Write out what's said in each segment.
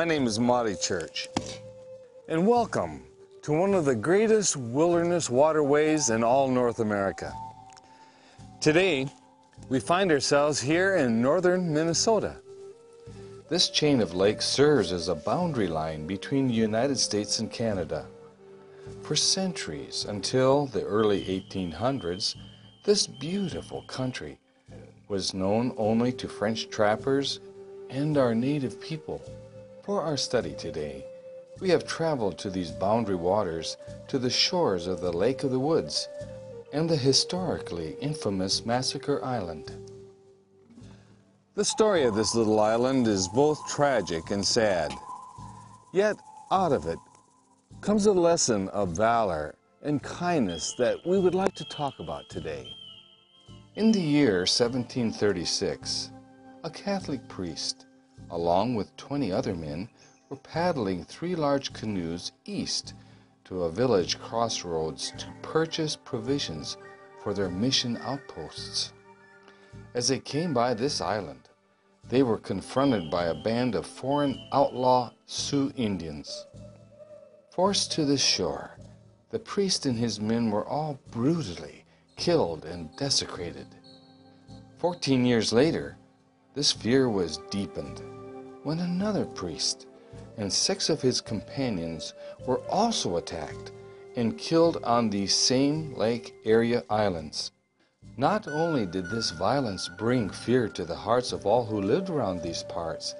My name is Monty Church, and welcome to one of the greatest wilderness waterways in all North America. Today, we find ourselves here in northern Minnesota. This chain of lakes serves as a boundary line between the United States and Canada. For centuries, until the early 1800s, this beautiful country was known only to French trappers and our native people. For our study today, we have traveled to these boundary waters to the shores of the Lake of the Woods and the historically infamous Massacre Island. The story of this little island is both tragic and sad. Yet, out of it comes a lesson of valor and kindness that we would like to talk about today. In the year 1736, a Catholic priest, along with 20 other men, were paddling three large canoes east to a village crossroads to purchase provisions for their mission outposts. As they came by this island, they were confronted by a band of foreign outlaw Sioux Indians. Forced to the shore, the priest and his men were all brutally killed and desecrated. Fourteen years later, this fear was deepened when another priest and six of his companions were also attacked and killed on these same lake area islands. Not only did this violence bring fear to the hearts of all who lived around these parts,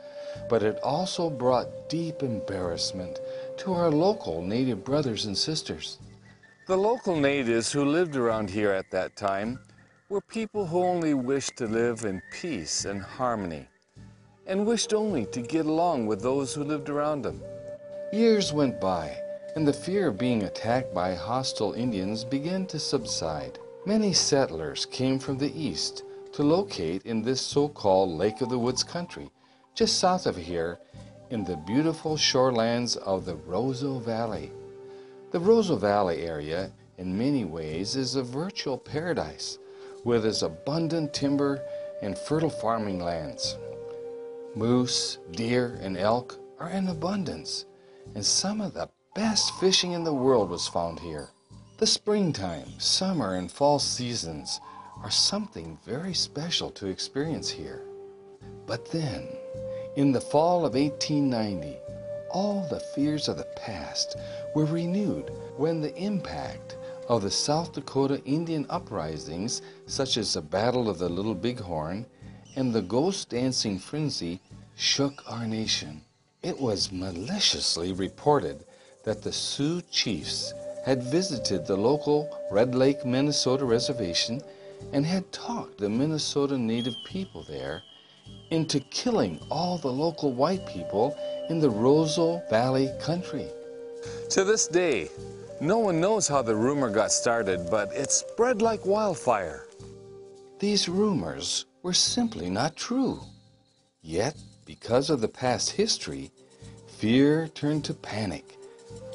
but it also brought deep embarrassment to our local native brothers and sisters. The local natives who lived around here at that time were people who only wished to live in peace and harmony and wished only to get along with those who lived around them. Years went by, and the fear of being attacked by hostile Indians began to subside. Many settlers came from the east to locate in this so-called Lake of the Woods country, just south of here in the beautiful shorelands of the Roseau Valley. The Roseau Valley area in many ways is a virtual paradise with its abundant timber and fertile farming lands. Moose, deer, and elk are in abundance, and some of the best fishing in the world was found here. The springtime, summer, and fall seasons are something very special to experience here. But then, in the fall of 1890, all the fears of the past were renewed when the impact of the South Dakota Indian uprisings, such as the Battle of the Little Bighorn and the ghost dancing frenzy shook our nation. It was maliciously reported that the Sioux chiefs had visited the local Red Lake, Minnesota reservation and had talked the Minnesota native people there into killing all the local white people in the Roseau Valley country. To this day, no one knows how the rumor got started, but it spread like wildfire. These rumors were simply not true. Yet, because of the past history, fear turned to panic.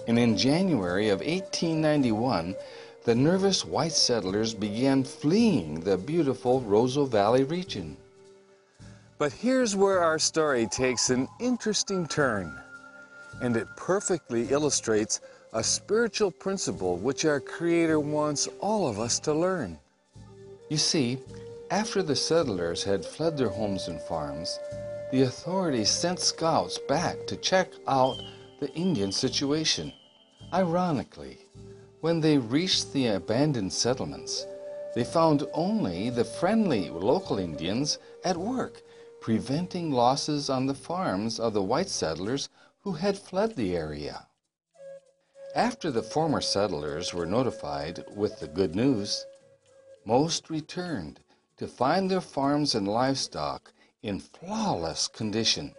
And in January of 1891, the nervous white settlers began fleeing the beautiful Roseau Valley region. But here's where our story takes an interesting turn, and it perfectly illustrates a spiritual principle which our Creator wants all of us to learn. You see, after the settlers had fled their homes and farms, the authorities sent scouts back to check out the Indian situation. Ironically, when they reached the abandoned settlements, they found only the friendly local Indians at work, preventing losses on the farms of the white settlers who had fled the area. After the former settlers were notified with the good news, most returned to find their farms and livestock in flawless condition,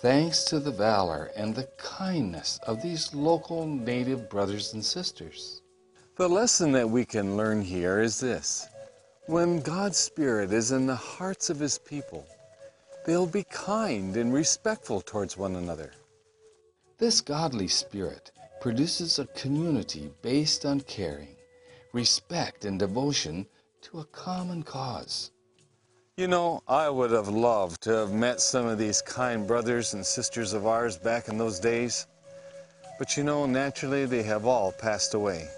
thanks to the valor and the kindness of these local native brothers and sisters. The lesson that we can learn here is this. When God's Spirit is in the hearts of His people, they'll be kind and respectful towards one another. This godly spirit produces a community based on caring, respect, and devotion to a common cause. You know, I would have loved to have met some of these kind brothers and sisters of ours back in those days. But you know, naturally, they have all passed away.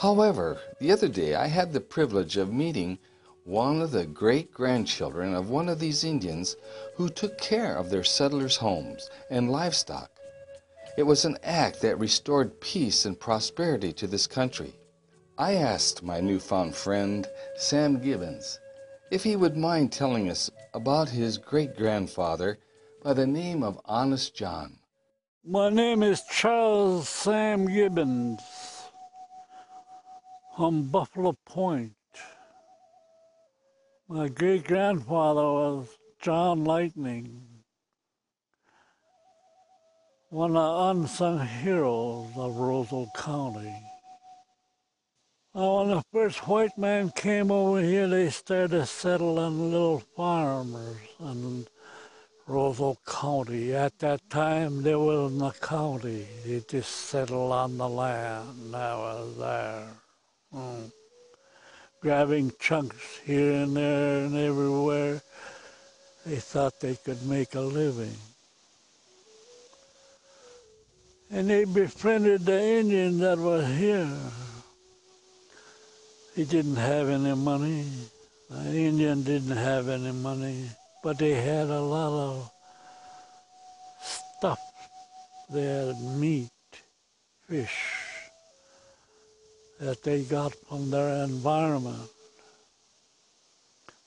However, the other day I had the privilege of meeting one of the great grandchildren of one of these Indians who took care of their settlers' homes and livestock. It was an act that restored peace and prosperity to this country. I asked my newfound friend, Sam Gibbons, if he would mind telling us about his great grandfather by the name of Honest John. My name is Charles Sam Gibbons from Buffalo Point. My great grandfather was John Lightning, one of the unsung heroes of Roseville County. When the first white man came over here, they started settling little farmers in Roseville County. At that time, there wasn't a county. They just settled on the land that was there. Mm. Grabbing chunks here and there and everywhere. They thought they could make a living. And they befriended the Indians that were here. He didn't have any money. The Indian didn't have any money, but they had a lot of stuff. They had meat, fish that they got from their environment.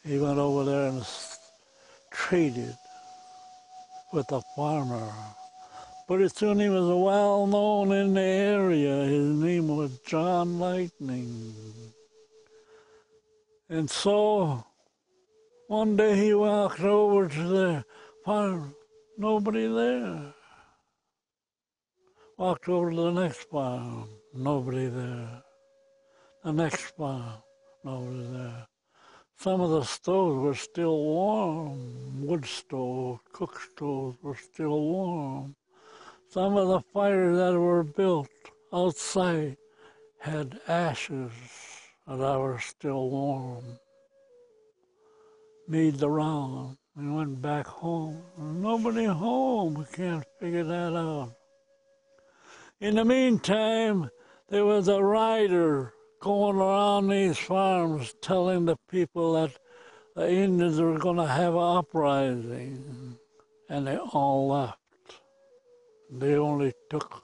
He went over there and traded with a farmer. Pretty soon he was well known in the area. His name was John Lightning. And so one day he walked over to the farm, nobody there. Walked over to the next farm, nobody there. The next farm, nobody there. Some of the stoves were still warm, wood stoves, cook stoves were still warm. Some of the fires that were built outside had ashes that I was still warm. Made the round. We went back home. Nobody home. We can't figure that out. In the meantime, there was a rider going around these farms telling the people that the Indians were going to have an uprising, and they all left. They only took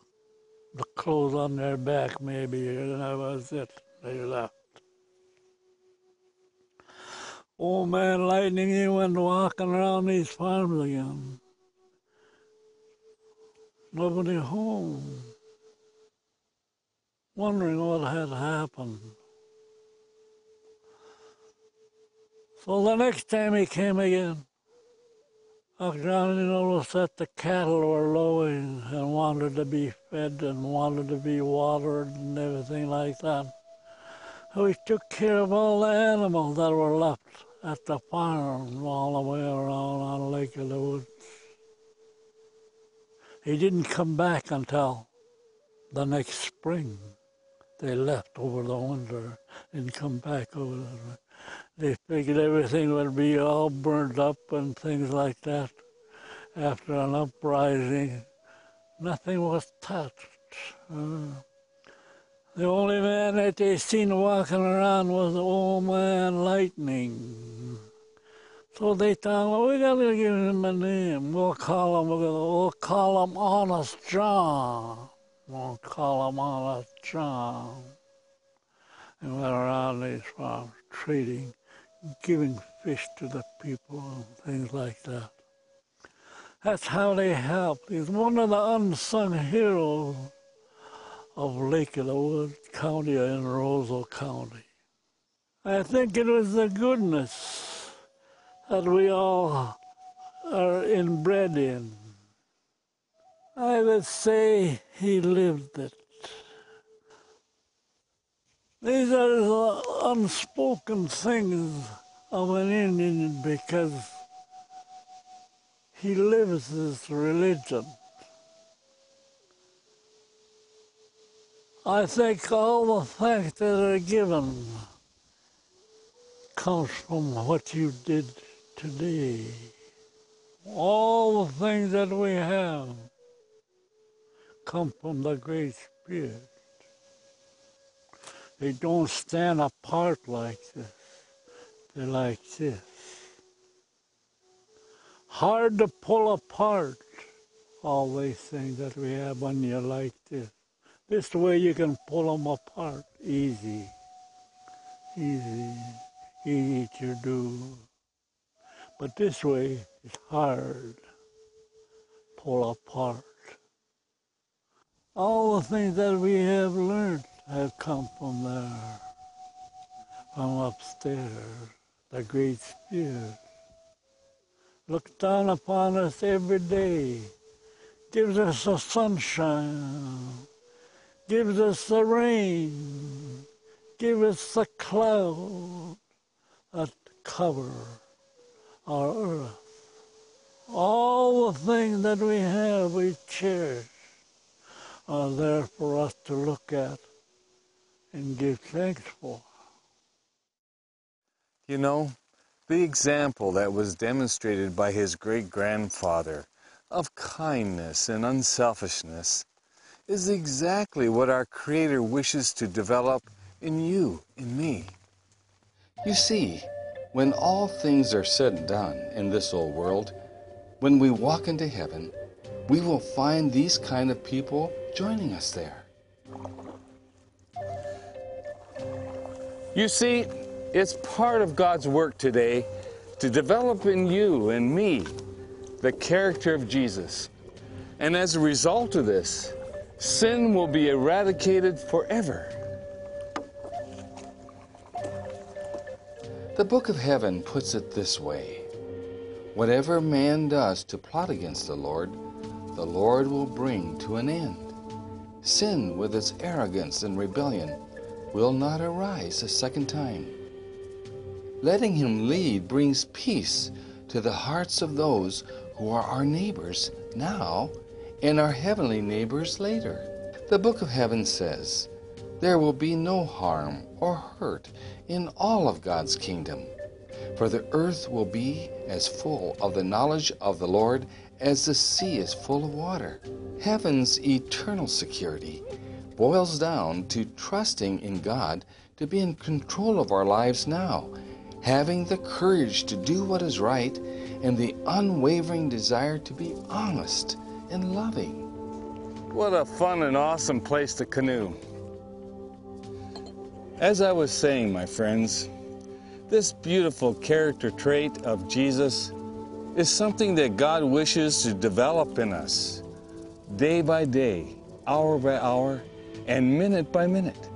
the clothes on their back, maybe, and that was it. They left. Old man Lightning, he went walking around these farms again. Nobody home. Wondering what had happened. So the next time he came again, I Johnny noticed that the cattle were lowing and wanted to be fed and wanted to be watered and everything like that. So he took care of all the animals that were left at the farm all the way around on Lake of the Woods. He didn't come back until the next spring. They left over the winter and come back over the They figured everything would be all burned up and things like that after an uprising. Nothing was touched. Uh, the only man that they seen walking around was the old man Lightning. So they thought, well, we gotta give him a name. We'll call him, we'll call him Honest John. We'll call him Honest John. And went around these farms trading, giving fish to the people and things like that. That's how they helped. He's one of the unsung heroes of Lake of the Woods County and Roseville County. I think it was the goodness that we all are inbred in. I would say he lived it. These are the unspoken things of an Indian because he lives his religion. I think all the facts that are given comes from what you did today. All the things that we have come from the Great Spirit. They don't stand apart like this. They're like this. Hard to pull apart all these things that we have when you like this. This way you can pull them apart easy. Easy. Easy to do. But this way it's hard. Pull apart. All the things that we have learned have come from there, from upstairs, the Great Spirit. Looks down upon us every day, gives us the sunshine, gives us the rain, gives us the cloud that cover our earth. All the things that we have, we cherish, are there for us to look at and give thanks for. You know, the example that was demonstrated by his great grandfather of kindness and unselfishness is exactly what our Creator wishes to develop in you, in me. You see, when all things are said and done in this old world, when we walk into heaven, we will find these kind of people joining us there. You see, it's part of God's work today to develop in you and me the character of Jesus. And as a result of this, sin will be eradicated forever. The book of heaven puts it this way Whatever man does to plot against the Lord, the Lord will bring to an end. Sin, with its arrogance and rebellion, will not arise a second time. Letting Him lead brings peace to the hearts of those who are our neighbors now and our heavenly neighbors later. The book of heaven says, There will be no harm or hurt in all of God's kingdom, for the earth will be as full of the knowledge of the Lord as the sea is full of water. Heaven's eternal security boils down to trusting in God to be in control of our lives now, having the courage to do what is right, and the unwavering desire to be honest and loving. What a fun and awesome place to canoe. As I was saying, my friends, this beautiful character trait of Jesus is something that God wishes to develop in us day by day, hour by hour, and minute by minute.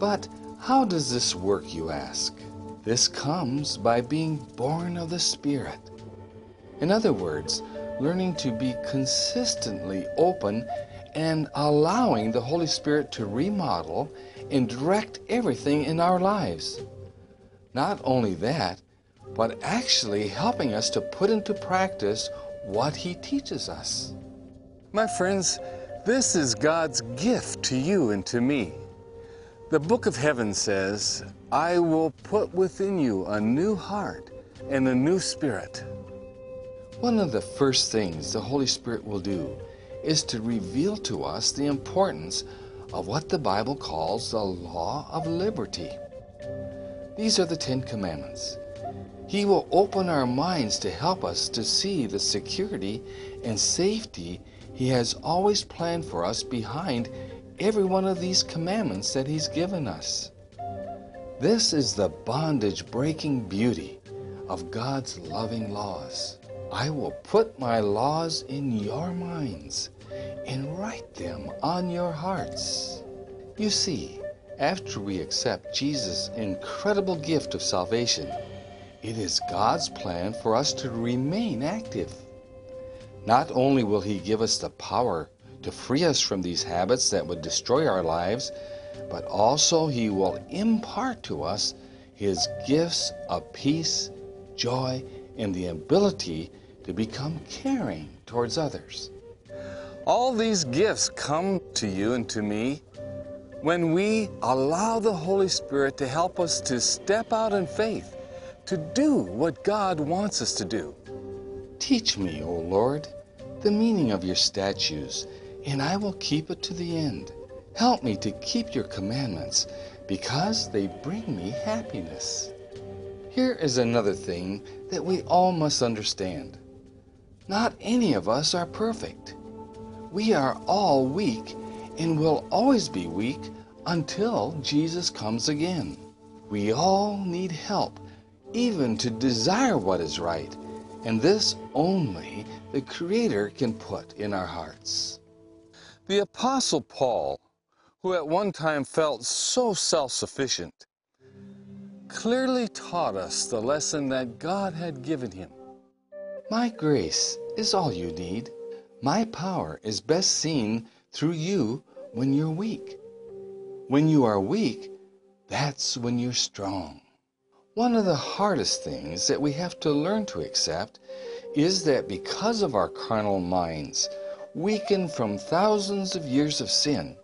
But how does this work, you ask? This comes by being born of the Spirit. In other words, learning to be consistently open and allowing the Holy Spirit to remodel and direct everything in our lives. Not only that, but actually helping us to put into practice what He teaches us. My friends, this is God's gift to you and to me. The book of heaven says, I will put within you a new heart and a new spirit. One of the first things the Holy Spirit will do is to reveal to us the importance of what the Bible calls the law of liberty. These are the Ten Commandments. He will open our minds to help us to see the security and safety he has always planned for us behind every one of these commandments that He's given us. This is the bondage breaking beauty of God's loving laws. I will put my laws in your minds and write them on your hearts. You see, after we accept Jesus' incredible gift of salvation, it is God's plan for us to remain active. Not only will He give us the power to free us from these habits that would destroy our lives, but also He will impart to us His gifts of peace, joy, and the ability to become caring towards others. All these gifts come to you and to me when we allow the Holy Spirit to help us to step out in faith, to do what God wants us to do. Teach me, O Lord, the meaning of your statutes, and I will keep it to the end. Help me to keep your commandments, because they bring me happiness. Here is another thing that we all must understand. Not any of us are perfect. We are all weak and will always be weak until Jesus comes again. We all need help, even to desire what is right, and this only the Creator can put in our hearts. The Apostle Paul, who at one time felt so self sufficient, clearly taught us the lesson that God had given him. My grace is all you need. My power is best seen through you when you're weak. When you are weak, that's when you're strong. One of the hardest things that we have to learn to accept is that because of our carnal minds, weakened from thousands of years of sin,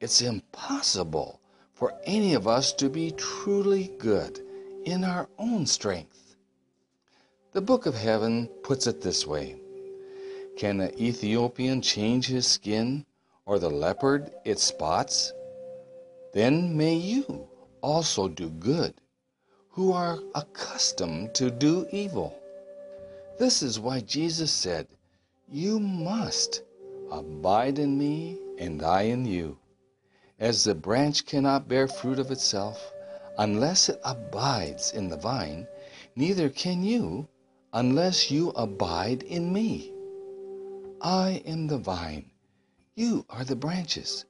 it's impossible for any of us to be truly good in our own strength. The Book of Heaven puts it this way Can the Ethiopian change his skin, or the leopard its spots? Then may you also do good who are accustomed to do evil. This is why Jesus said, You must abide in me, and I in you. As the branch cannot bear fruit of itself unless it abides in the vine, neither can you unless you abide in me. I am the vine, you are the branches.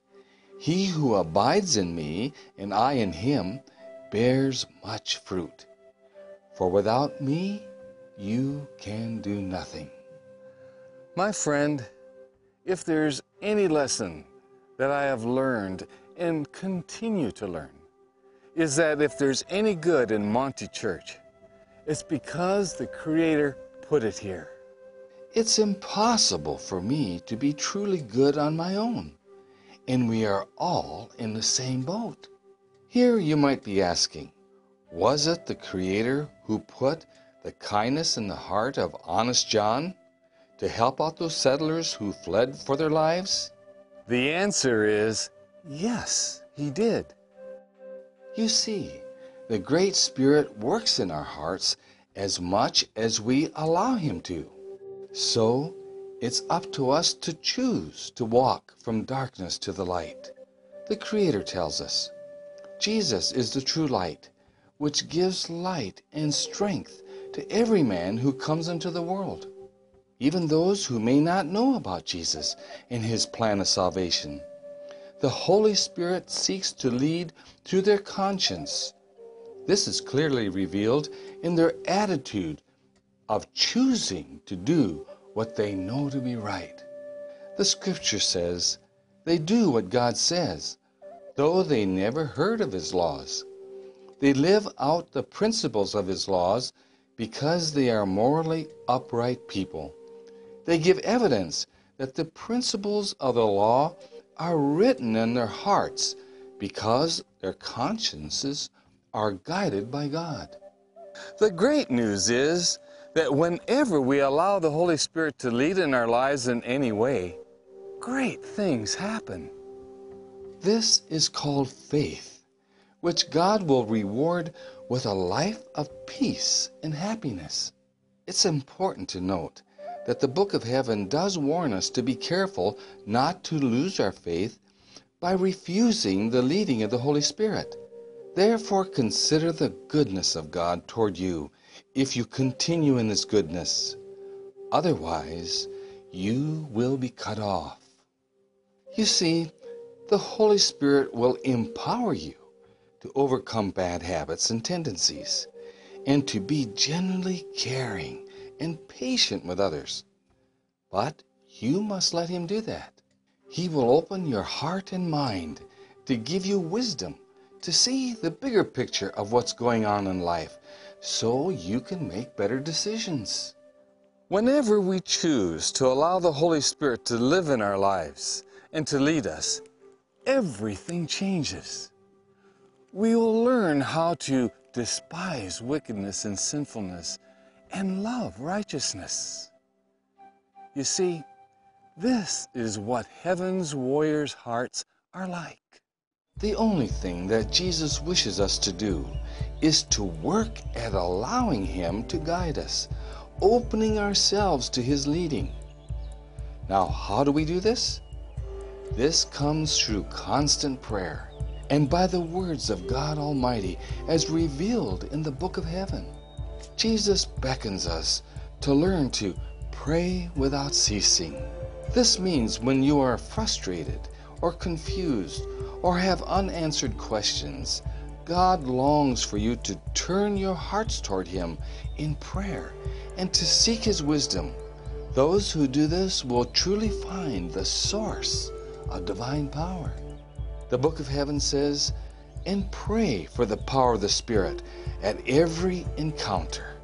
He who abides in me, and I in him, bears much fruit. For without me, you can do nothing. My friend, if there's any lesson that I have learned and continue to learn, is that if there's any good in Monty Church, it's because the Creator put it here. It's impossible for me to be truly good on my own, and we are all in the same boat. Here you might be asking, was it the Creator who put the kindness in the heart of honest John to help out those settlers who fled for their lives? The answer is yes, he did. You see, the Great Spirit works in our hearts as much as we allow Him to. So, it's up to us to choose to walk from darkness to the light. The Creator tells us, Jesus is the true light, which gives light and strength to every man who comes into the world, even those who may not know about Jesus and his plan of salvation. The Holy Spirit seeks to lead through their conscience. This is clearly revealed in their attitude of choosing to do what they know to be right. The scripture says, they do what God says though they never heard of his laws. They live out the principles of his laws because they are morally upright people. They give evidence that the principles of the law are written in their hearts because their consciences are guided by God. The great news is that whenever we allow the Holy Spirit to lead in our lives in any way, great things happen. This is called faith, which God will reward with a life of peace and happiness. It's important to note that the Book of Heaven does warn us to be careful not to lose our faith by refusing the leading of the Holy Spirit. Therefore, consider the goodness of God toward you if you continue in this goodness. Otherwise, you will be cut off. You see, the Holy Spirit will empower you to overcome bad habits and tendencies and to be genuinely caring and patient with others. But you must let Him do that. He will open your heart and mind to give you wisdom to see the bigger picture of what's going on in life so you can make better decisions. Whenever we choose to allow the Holy Spirit to live in our lives and to lead us, everything changes. We will learn how to despise wickedness and sinfulness and love righteousness. You see, this is what heaven's warriors' hearts are like. The only thing that Jesus wishes us to do is to work at allowing Him to guide us, opening ourselves to His leading. Now, how do we do this? This comes through constant prayer and by the words of God Almighty as revealed in the book of heaven. Jesus beckons us to learn to pray without ceasing. This means when you are frustrated or confused or have unanswered questions, God longs for you to turn your hearts toward Him in prayer and to seek His wisdom. Those who do this will truly find the source of divine power. The book of heaven says, and pray for the power of the Spirit at every encounter,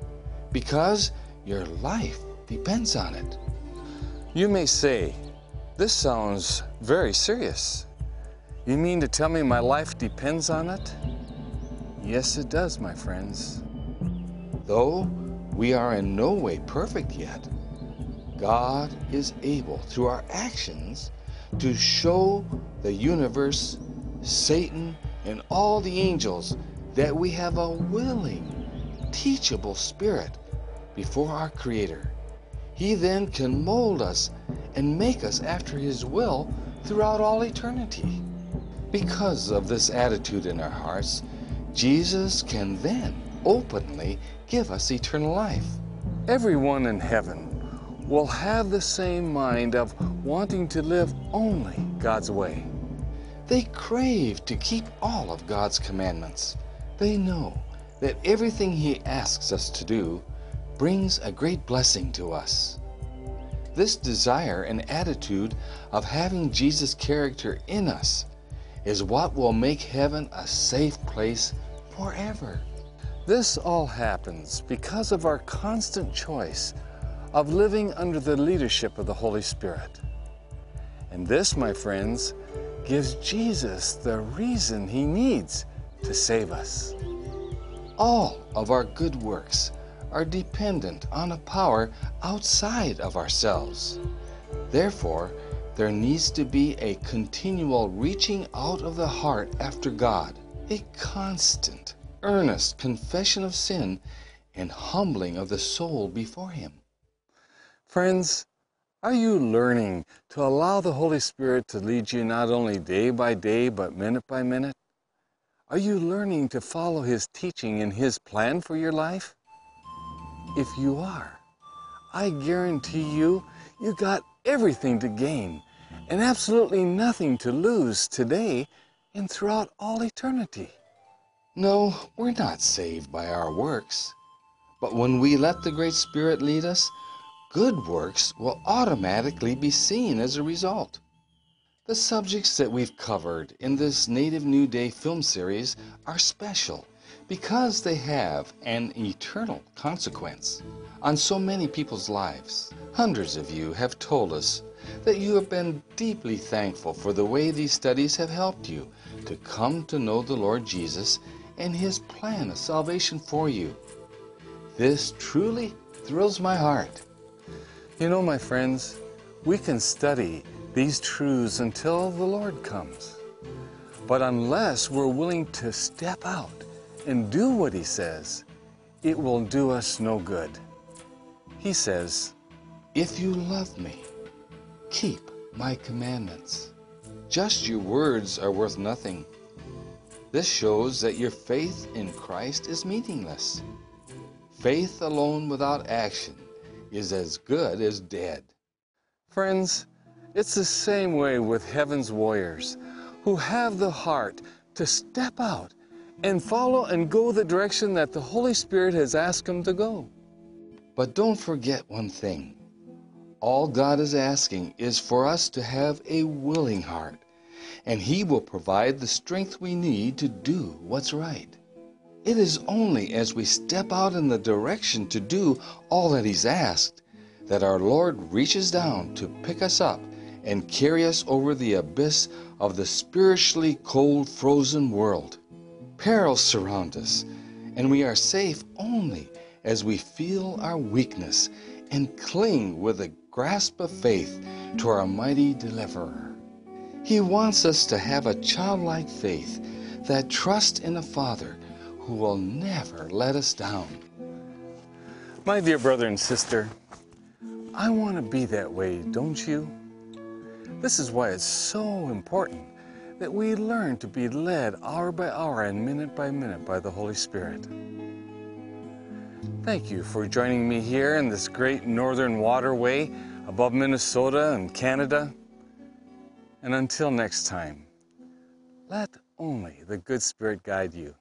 because your life depends on it. You may say, This sounds very serious. You mean to tell me my life depends on it? Yes, it does, my friends. Though we are in no way perfect yet, God is able, through our actions, to show the universe, Satan, and all the angels that we have a willing, teachable spirit before our Creator. He then can mold us and make us after His will throughout all eternity. Because of this attitude in our hearts, Jesus can then openly give us eternal life. Everyone in heaven will have the same mind of wanting to live only God's way. They crave to keep all of God's commandments. They know that everything He asks us to do brings a great blessing to us. This desire and attitude of having Jesus' character in us is what will make heaven a safe place forever. This all happens because of our constant choice of living under the leadership of the Holy Spirit. And this, my friends, gives Jesus the reason he needs to save us. All of our good works are dependent on a power outside of ourselves. Therefore, there needs to be a continual reaching out of the heart after God, a constant, earnest confession of sin and humbling of the soul before Him. Friends, are you learning to allow the Holy Spirit to lead you not only day by day, but minute by minute? Are you learning to follow His teaching and His plan for your life? If you are, I guarantee you, you got everything to gain and absolutely nothing to lose today and throughout all eternity. No, we're not saved by our works. But when we let the Great Spirit lead us, good works will automatically be seen as a result. The subjects that we've covered in this Native New Day film series are special because they have an eternal consequence on so many people's lives. Hundreds of you have told us that you have been deeply thankful for the way these studies have helped you to come to know the Lord Jesus and His plan of salvation for you. This truly thrills my heart. You know, my friends, we can study these truths until the Lord comes. But unless we're willing to step out and do what He says, it will do us no good. He says, If you love me, keep my commandments. Just your words are worth nothing. This shows that your faith in Christ is meaningless. Faith alone without action is as good as dead. Friends, it's the same way with heaven's warriors who have the heart to step out and follow and go the direction that the Holy Spirit has asked them to go. But don't forget one thing. All God is asking is for us to have a willing heart, and He will provide the strength we need to do what's right. It is only as we step out in the direction to do all that He's asked that our Lord reaches down to pick us up and carry us over the abyss of the spiritually cold, frozen world. Perils surround us, and we are safe only as we feel our weakness and cling with a grasp of faith to our mighty deliverer. He wants us to have a childlike faith that trusts in a Father who will never let us down. My dear brother and sister, I want to be that way, don't you? This is why it's so important that we learn to be led hour by hour and minute by minute by the Holy Spirit. Thank you for joining me here in this great northern waterway above Minnesota and Canada. And until next time, let only the good Spirit guide you.